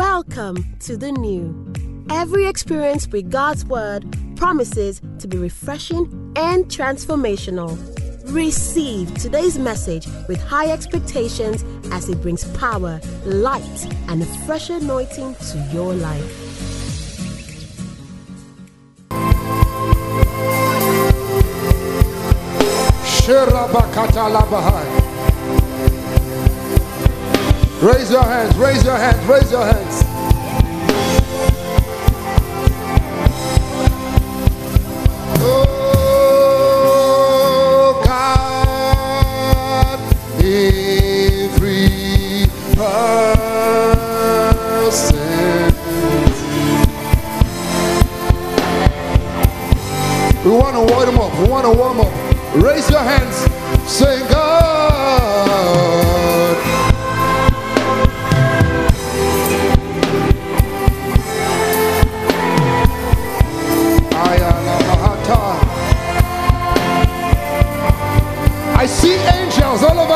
Welcome to the new. Every experience with God's Word promises to be refreshing and transformational. Receive today's message with high expectations as it brings power, light, and a fresh anointing to your life. Raise your hands, raise your hands, raise your hands. Oh God, every person. We want to warm up. We want to warm up. Raise your hands. Say God.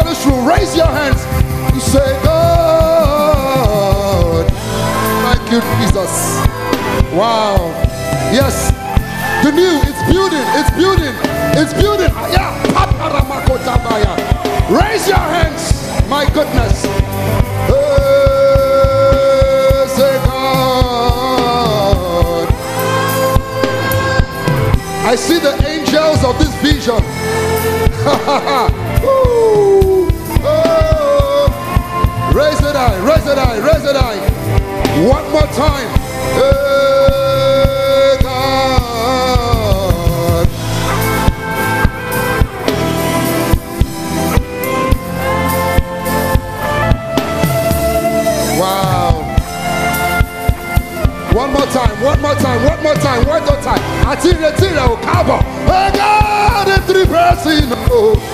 All this room. Raise your hands. You say, God. Thank you, Jesus. Wow. Yes. The new, it's building, it's building, it's building. Yeah. Raise your hands. My goodness. Eh, Say, God. I see the angels of this vision. Raise it high, raise it high, raise it high. One more time. Hey, God. Wow. One more time, one more time, one more time, one more time. Atire tire o kabo. Oh God, three person. Oh.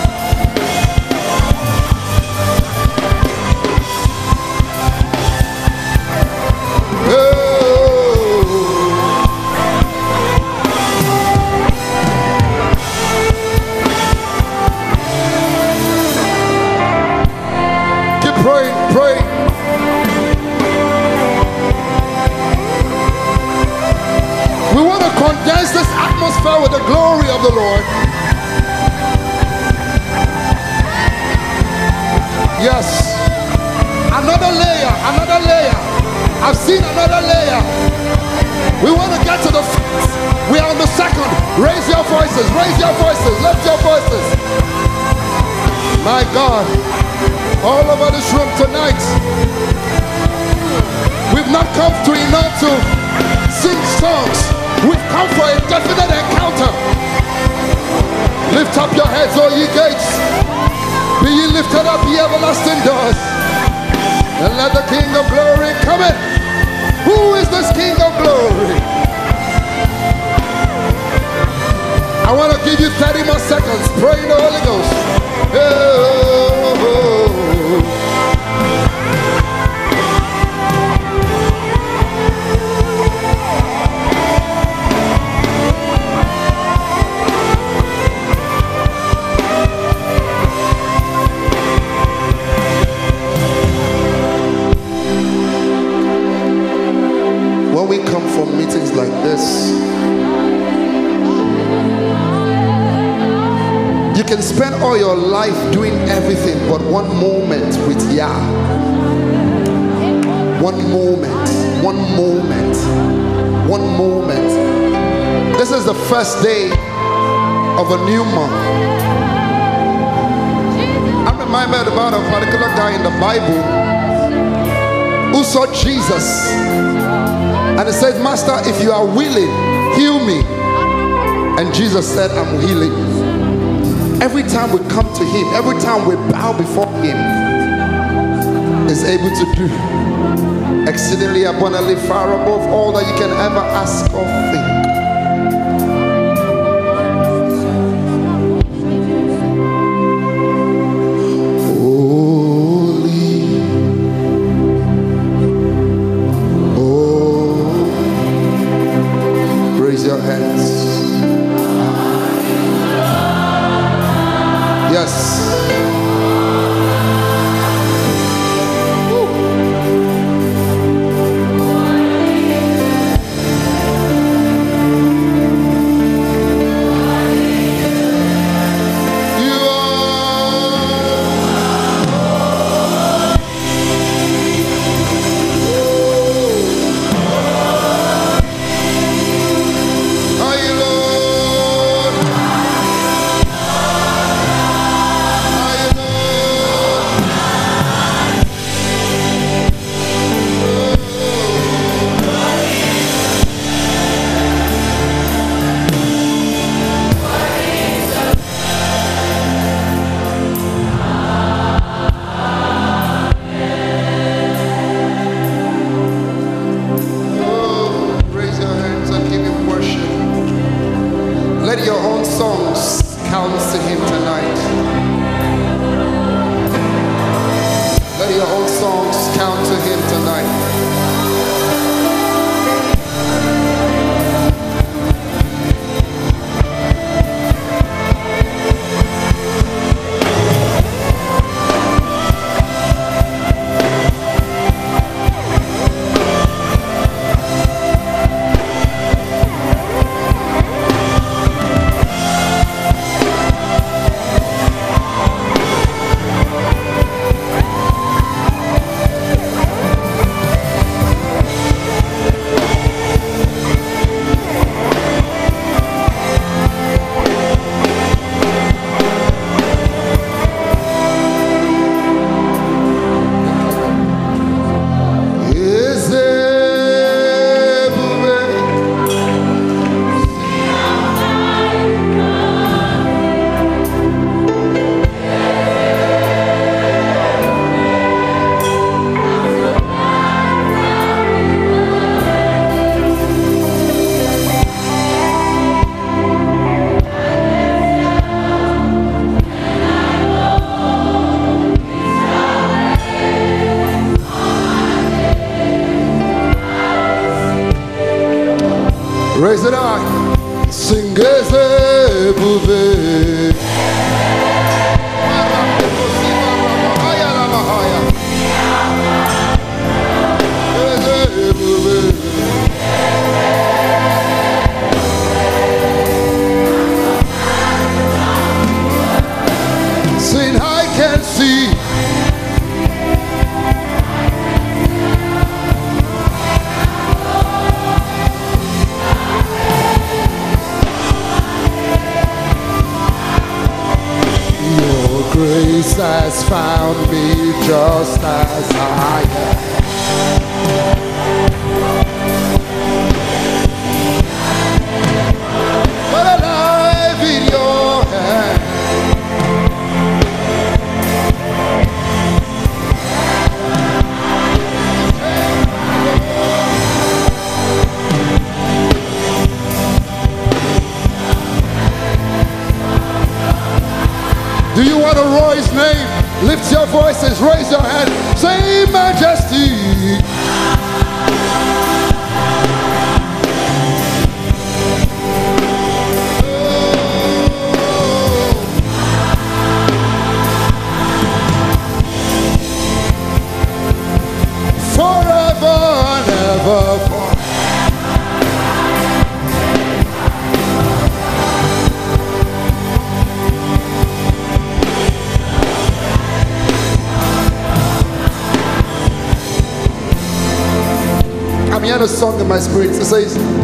condense this atmosphere with the glory of the Lord. Yes. Another layer, another layer. I've seen another layer. We want to get to the first. We are on the second. Raise your voices, raise your voices, lift your voices. My God. All over this room tonight. We've not come to enough to sing songs. We've come for a definite encounter. Lift up your heads, all ye gates. Be ye lifted up, ye everlasting doors. And let the King of glory come in. Who is this King of first day of a new month. I'm reminded about a particular guy in the Bible who saw Jesus and he said, Master, if you are willing, heal me. And Jesus said, I'm healing. Every time we come to him, every time we bow before him, is able to do exceedingly abundantly far above all that you can ever ask or think. My spirit. It says,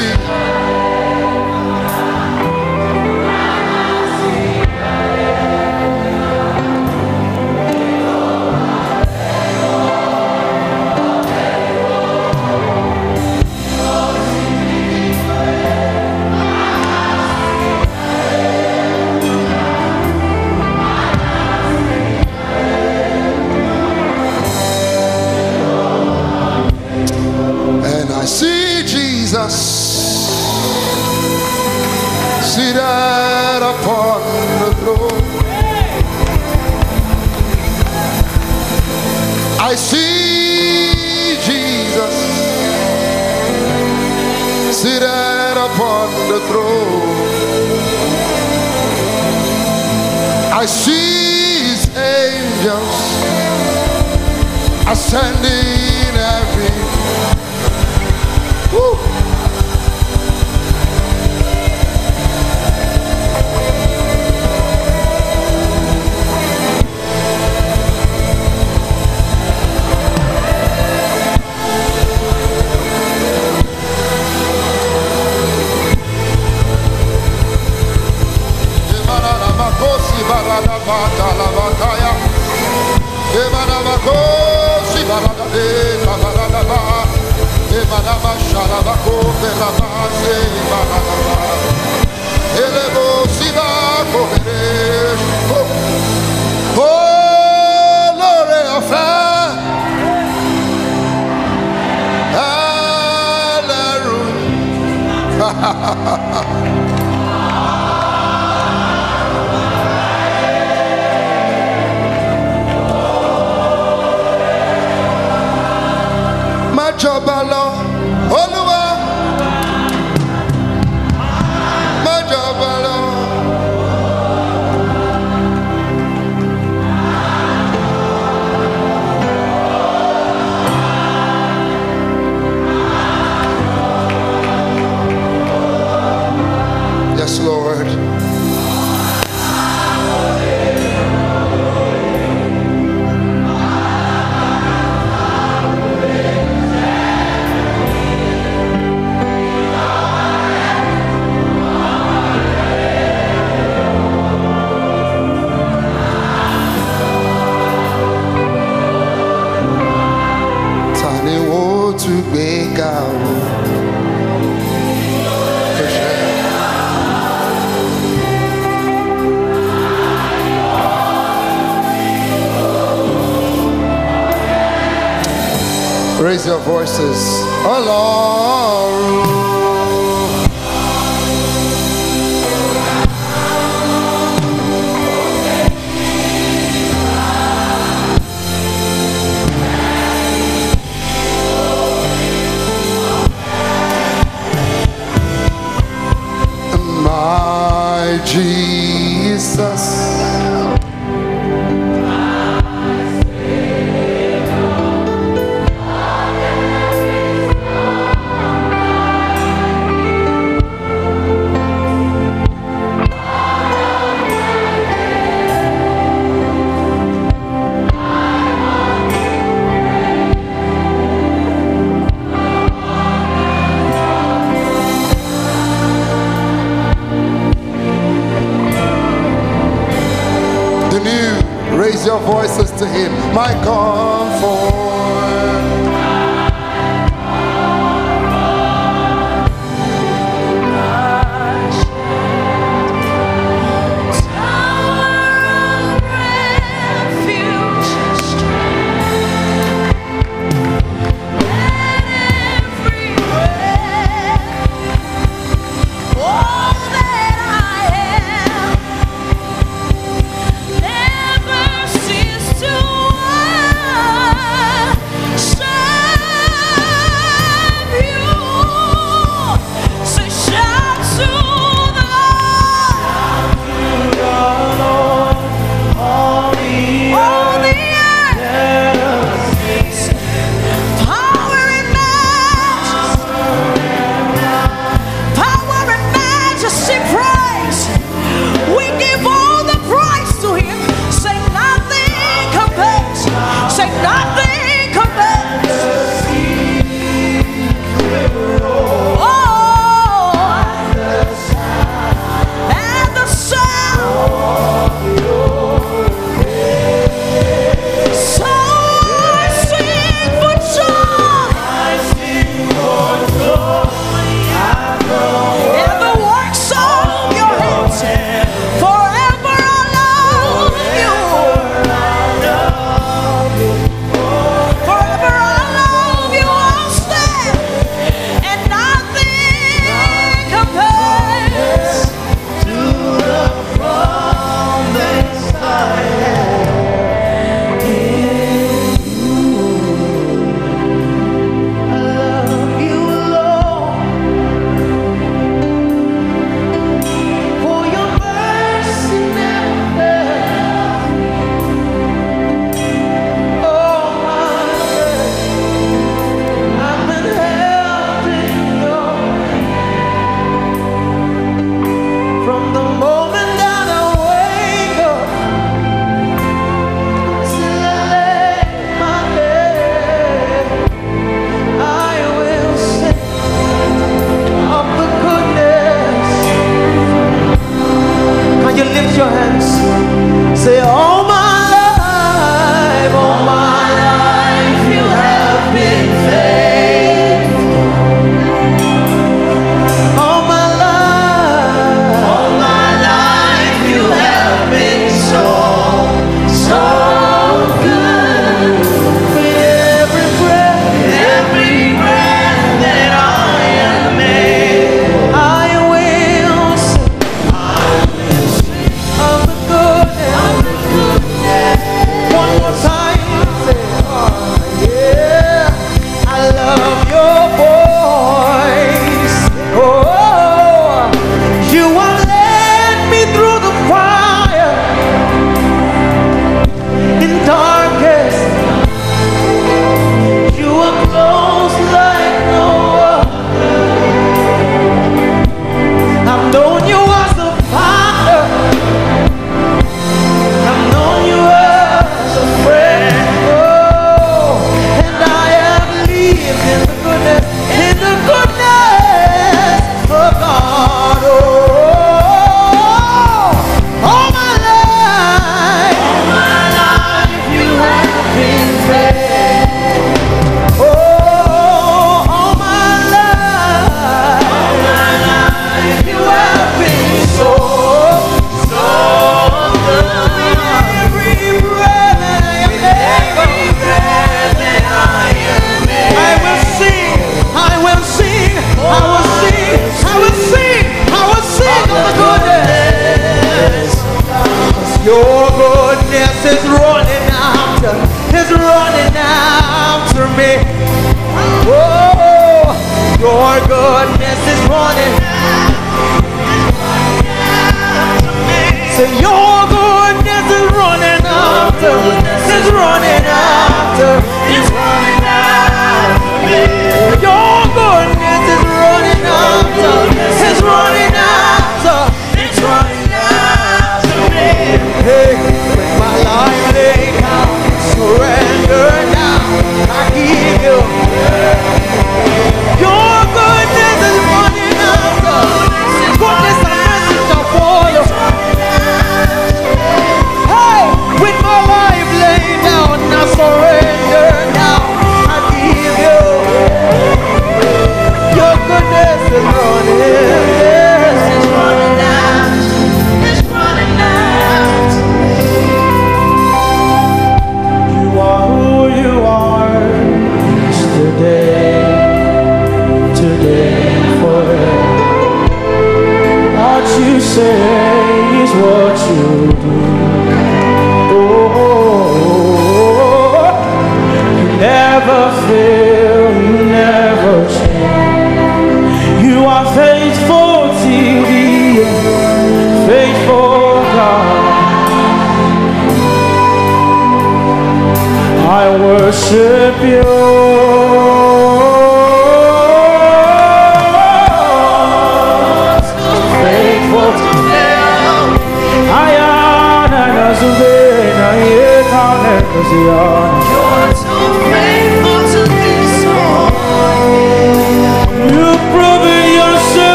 sing. raise your voices. Oh Lord. your voices to Him, my comfort.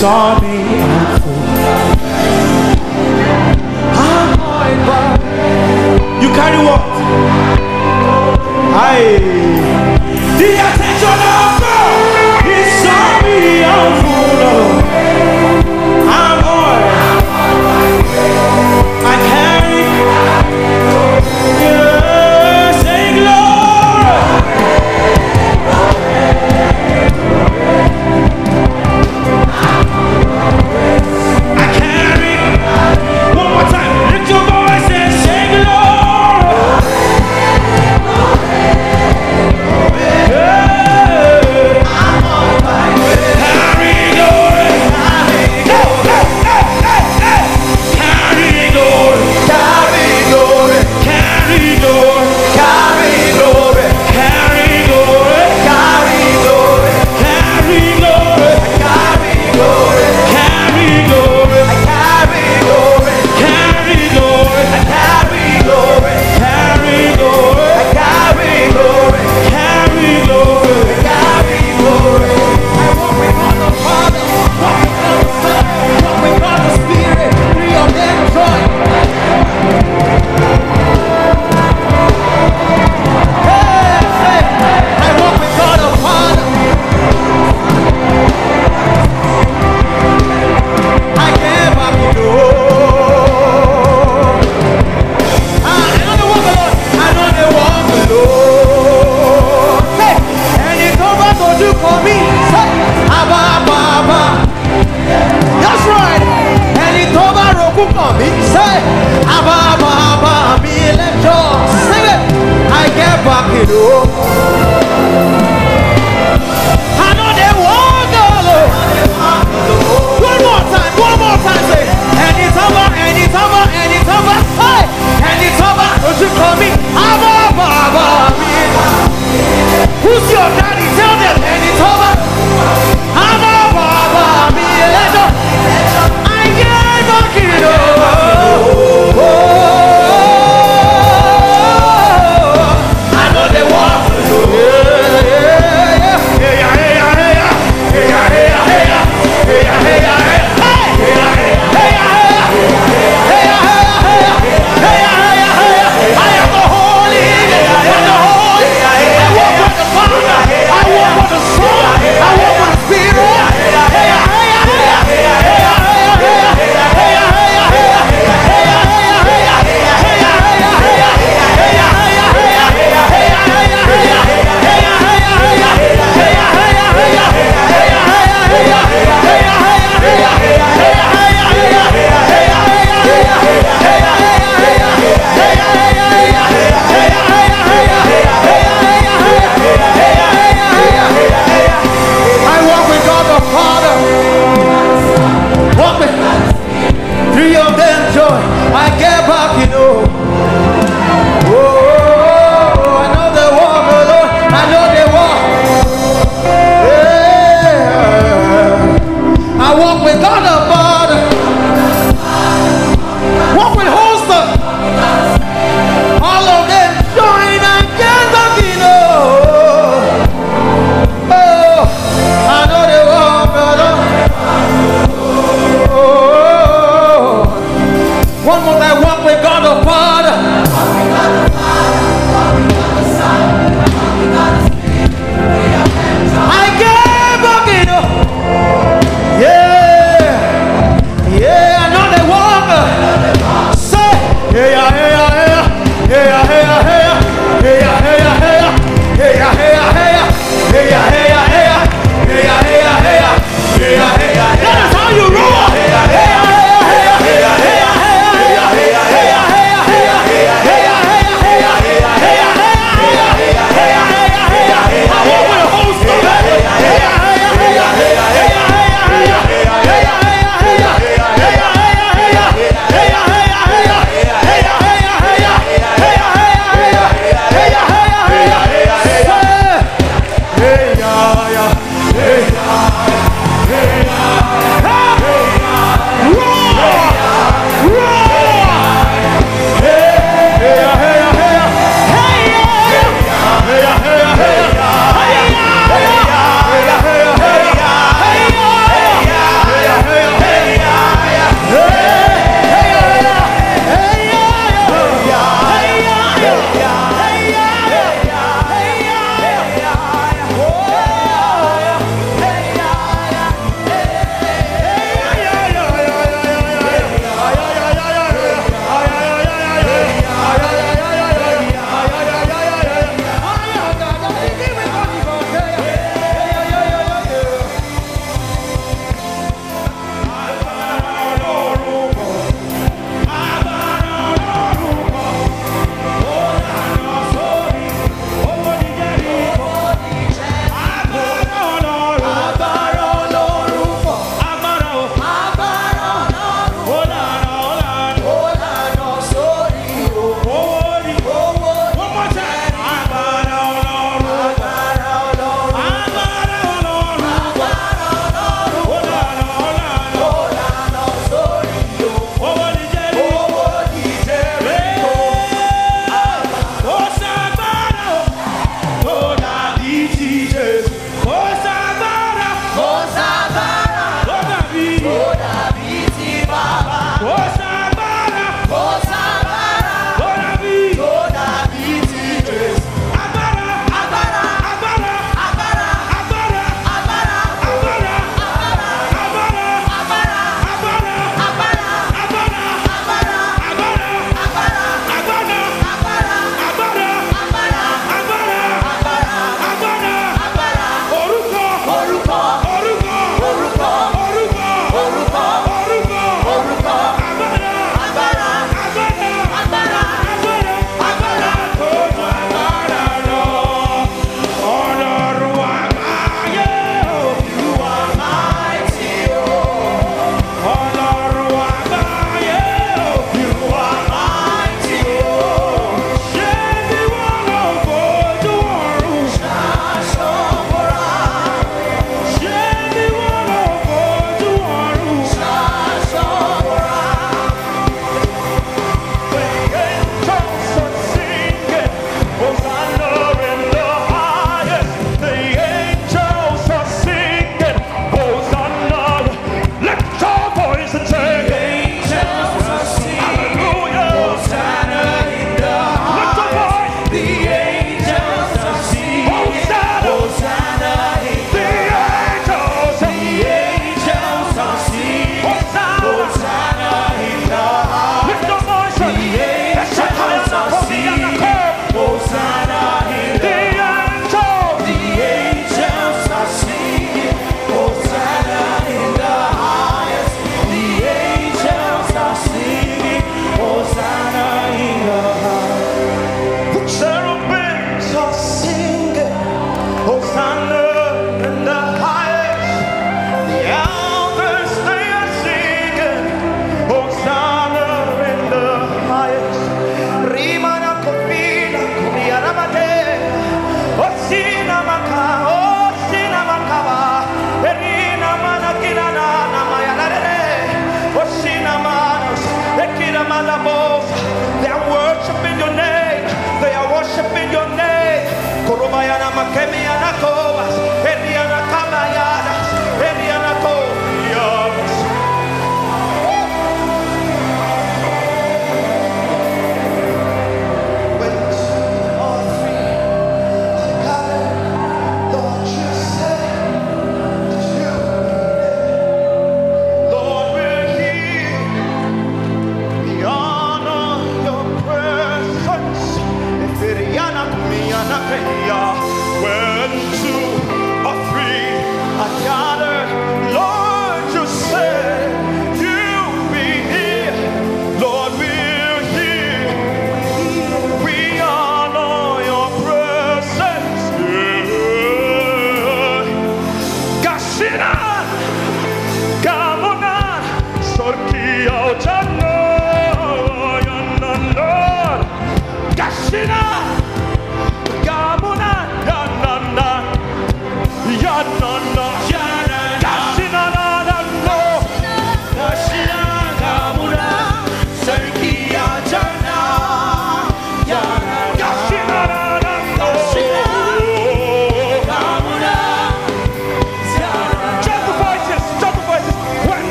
God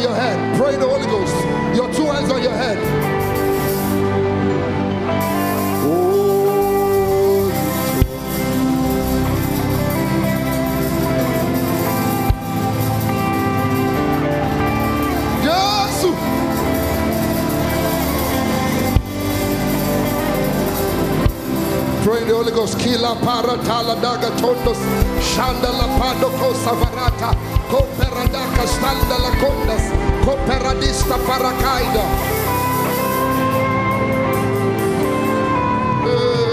on your head. Pray the Holy Ghost. Your two hands on your head. Pray the Holy Ghost. Kila paratala daga tondos. Shanda la pado ko savarata, ko peradaka standa la kondas. Barakaida. Eh.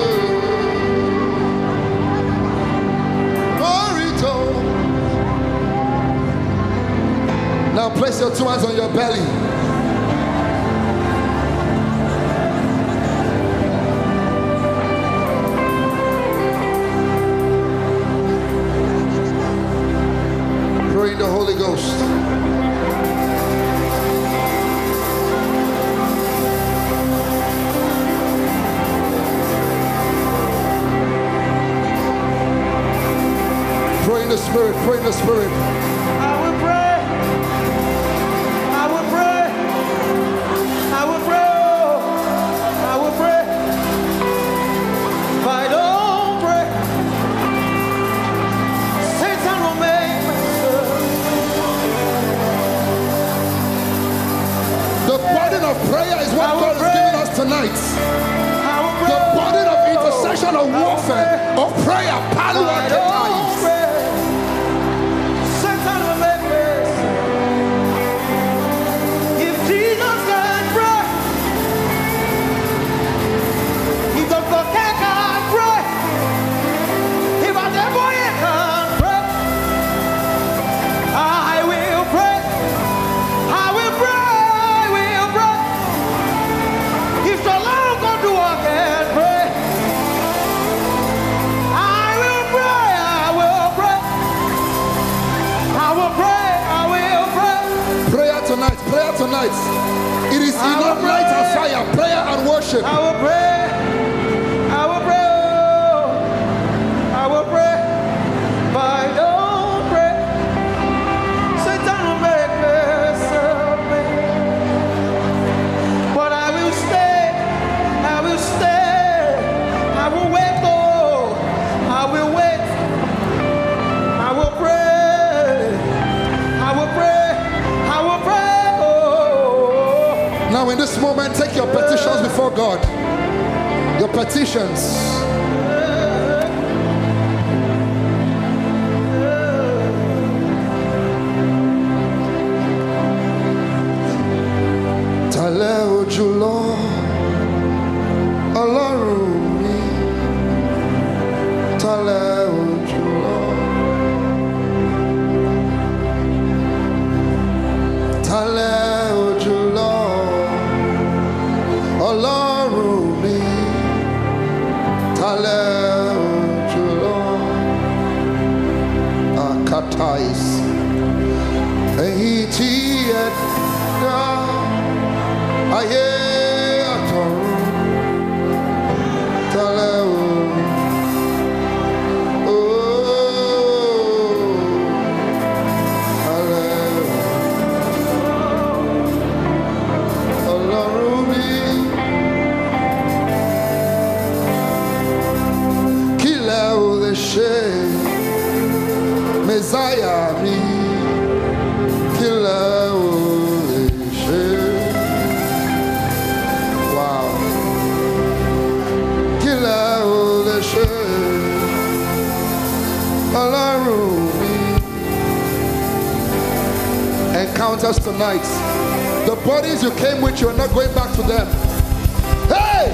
Now place your two hands on your belly. pray in the spirit. tonight. The bodies you came with, you're not going back to them. Hey!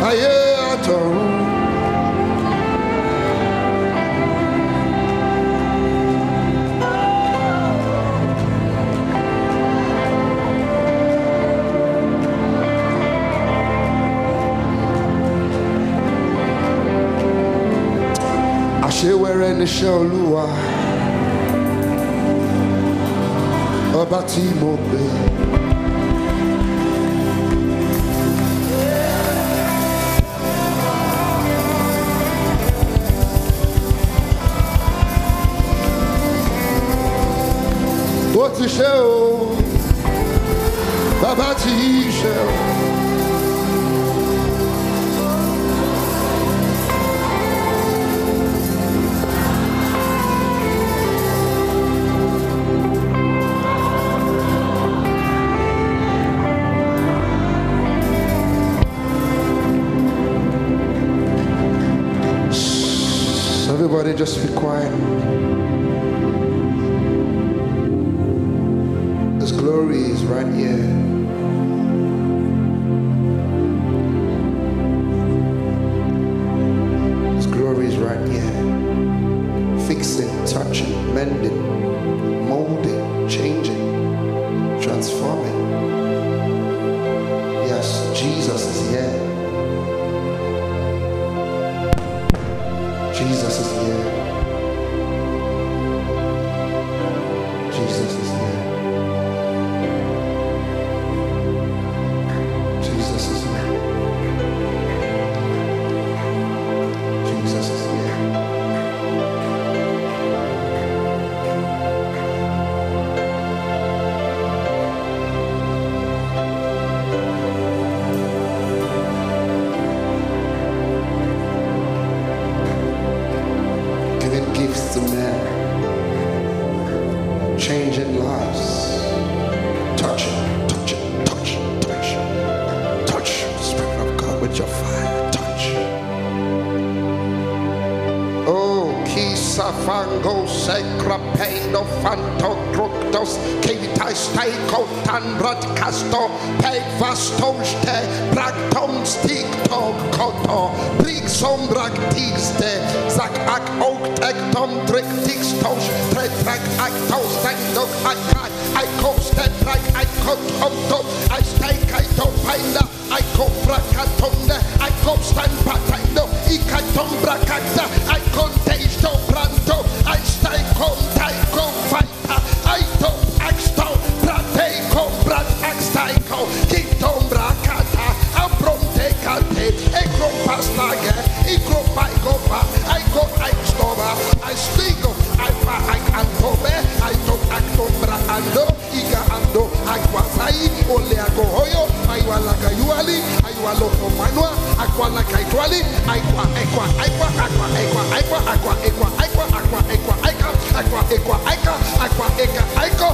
Hey, níṣẹ́ olúwa ọba tí mo gbé. ó ti ṣe o bàbá ti ṣe o. They just ole ako hoyo aiwa laka yuali aiwa loko manua akwa laka itwali aikwa ekwa aikwa akwa ekwa aikwa akwa ekwa aikwa akwa ekwa aika akwa ekwa aika akwa eka aiko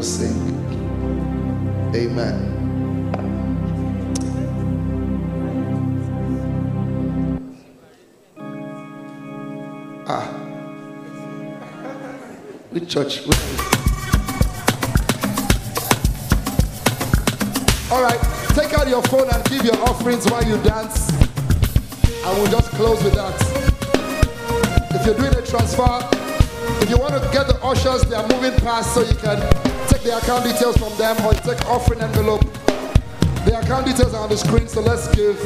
will sing. Amen. Ah. Which church? All right, take out your phone and give your offerings while you dance. I will just close with that. If you're doing a transfer, if you want to get the ushers, they are moving past so you can take the account details from them or you take offering envelope. The account details are on the screen, so let's give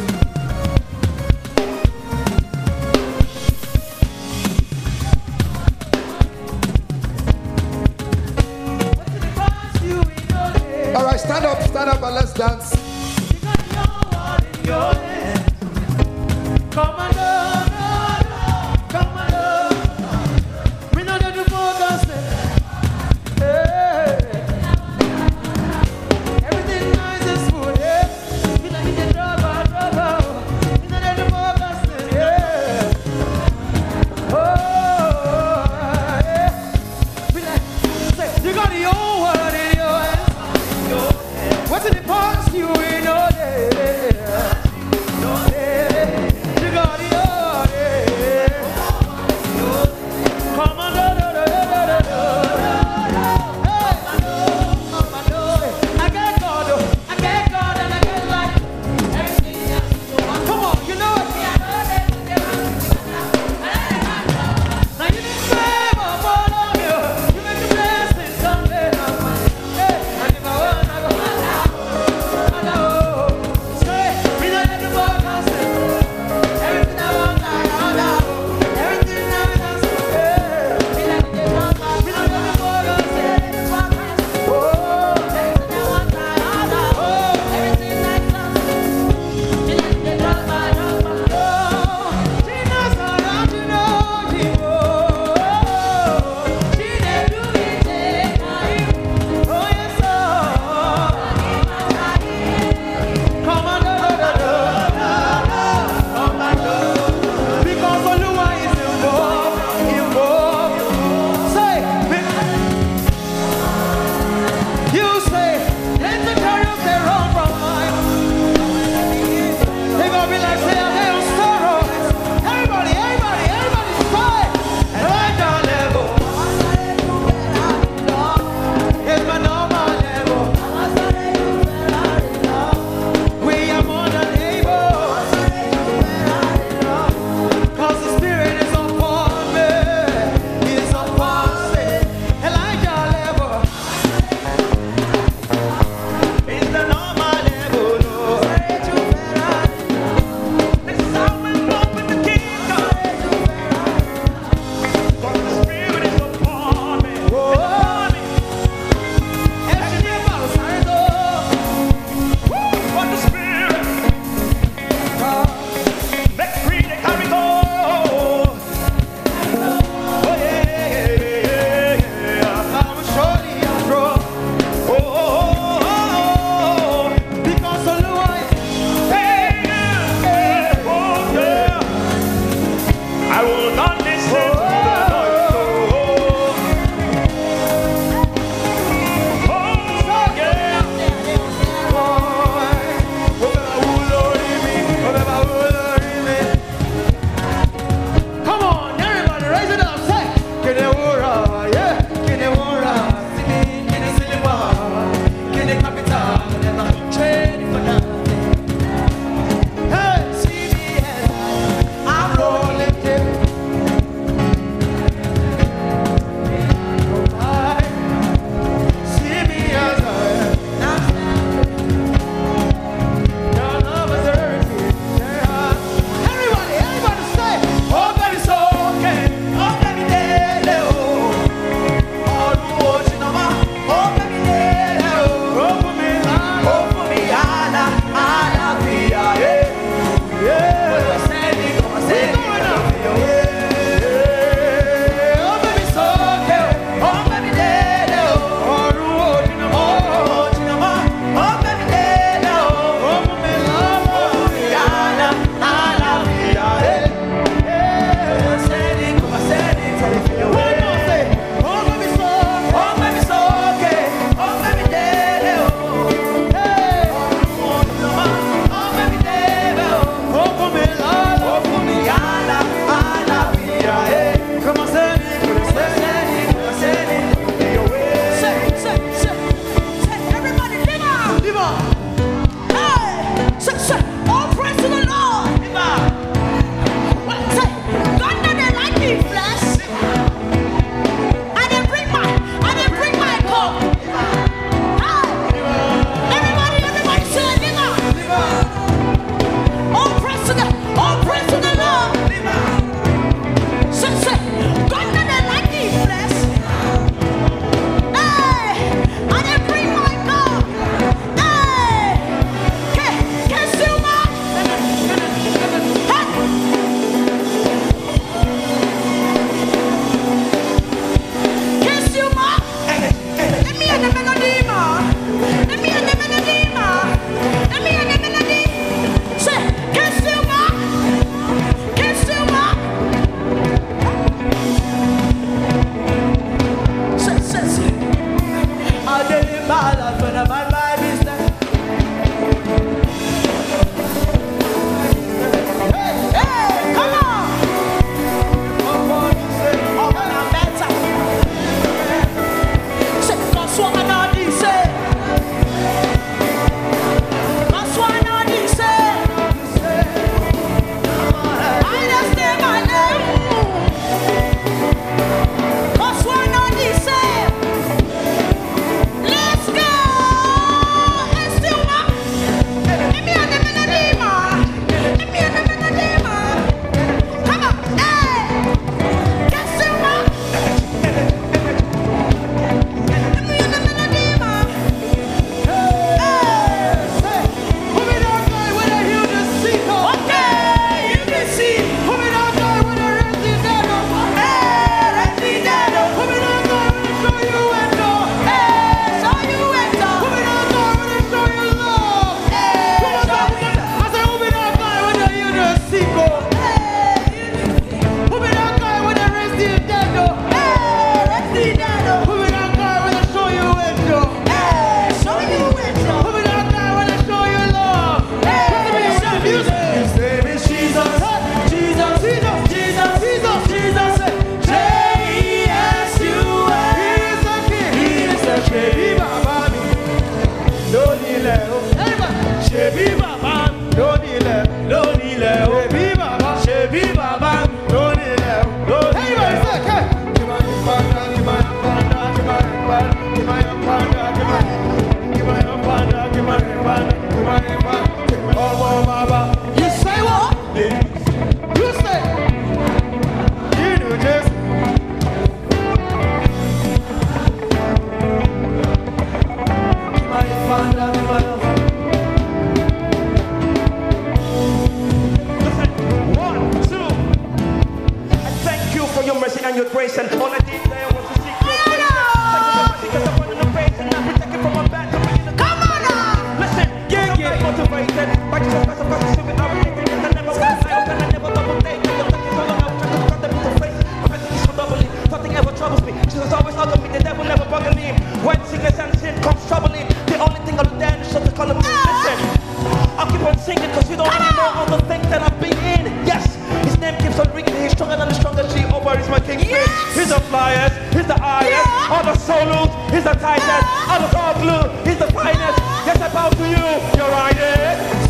is the tightest. Out of all glue He's the finest. Yes, I bow to you. You're right.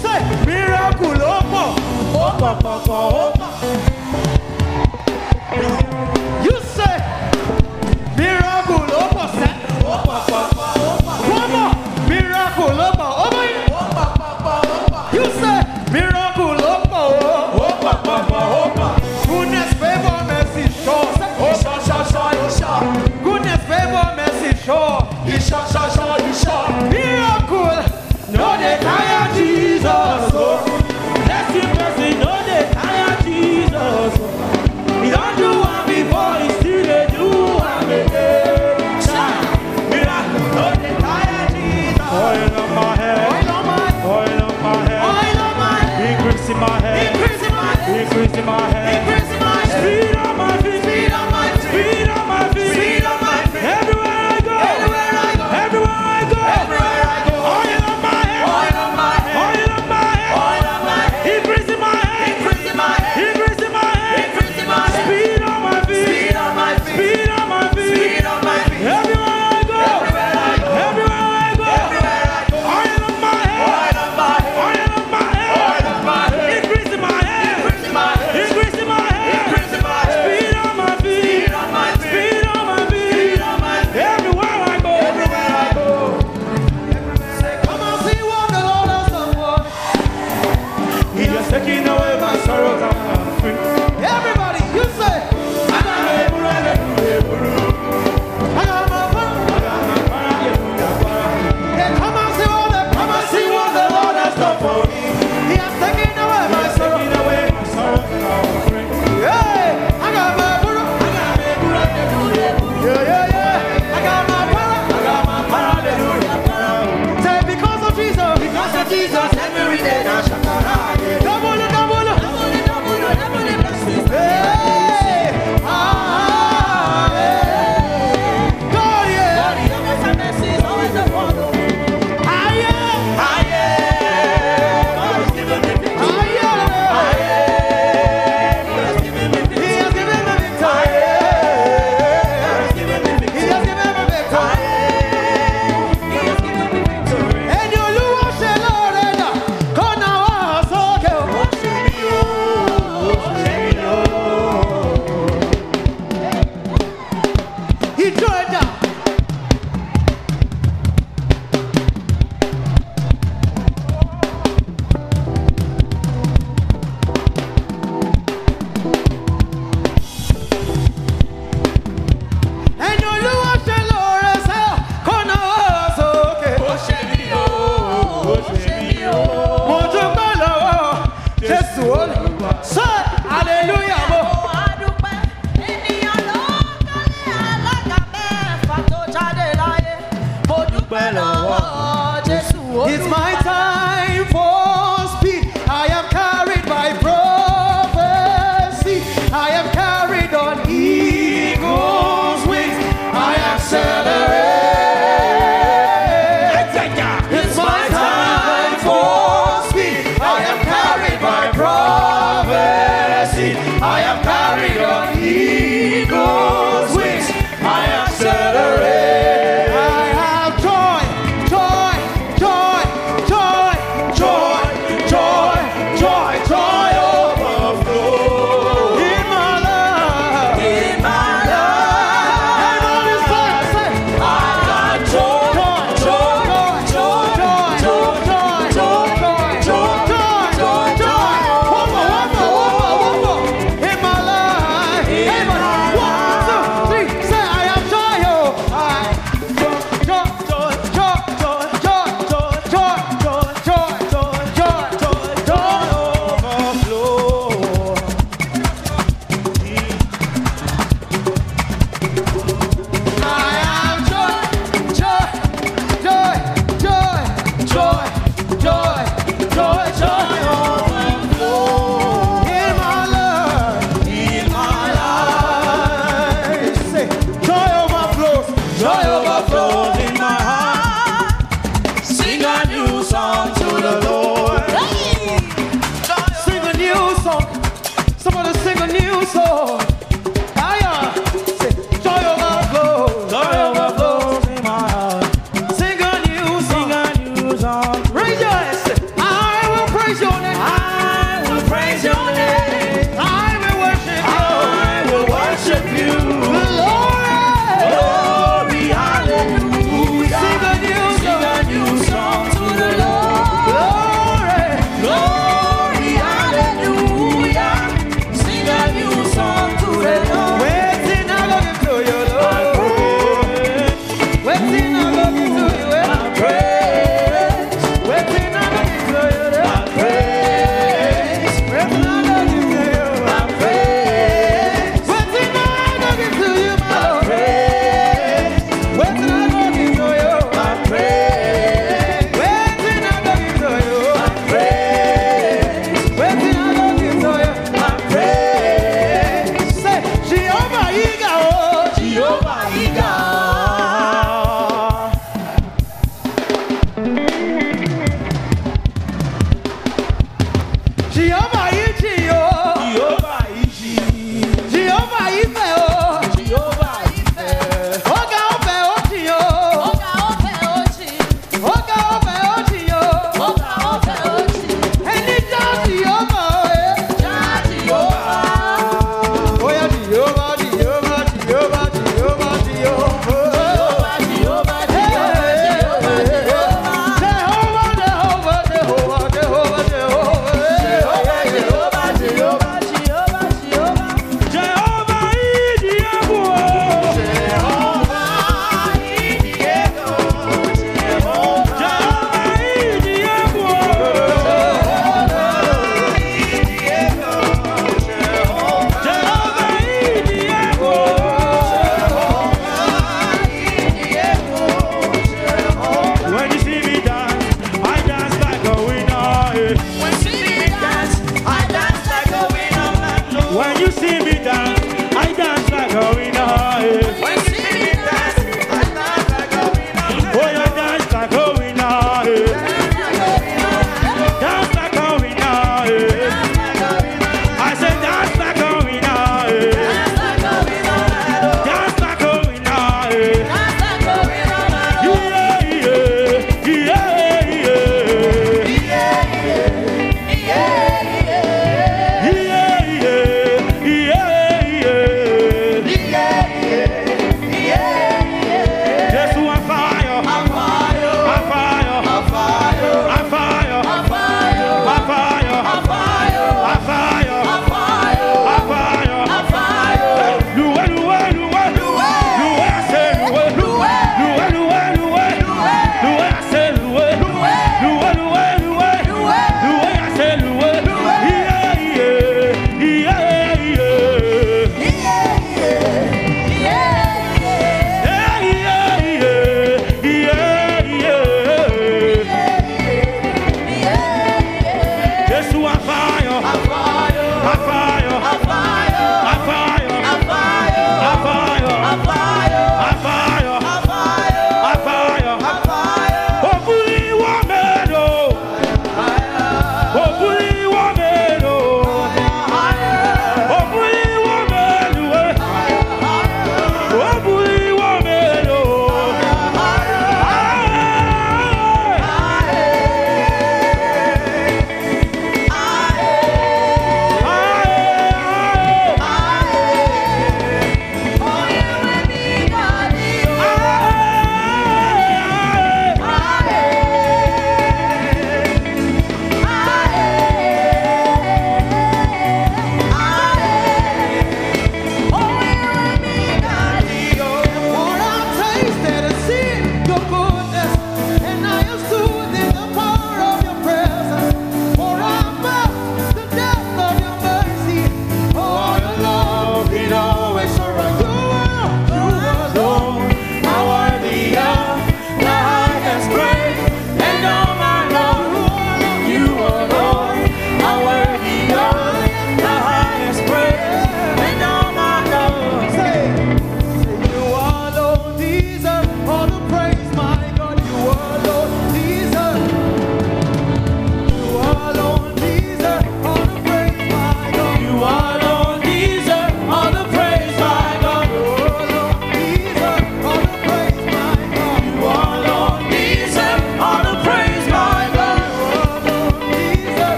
Say, miracle, oh, oh, oh, oh, oh, oh, oh.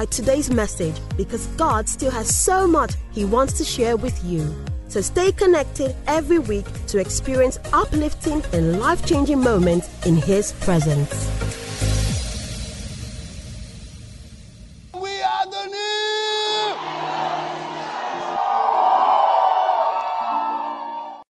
By today's message because God still has so much He wants to share with you. So stay connected every week to experience uplifting and life changing moments in His presence.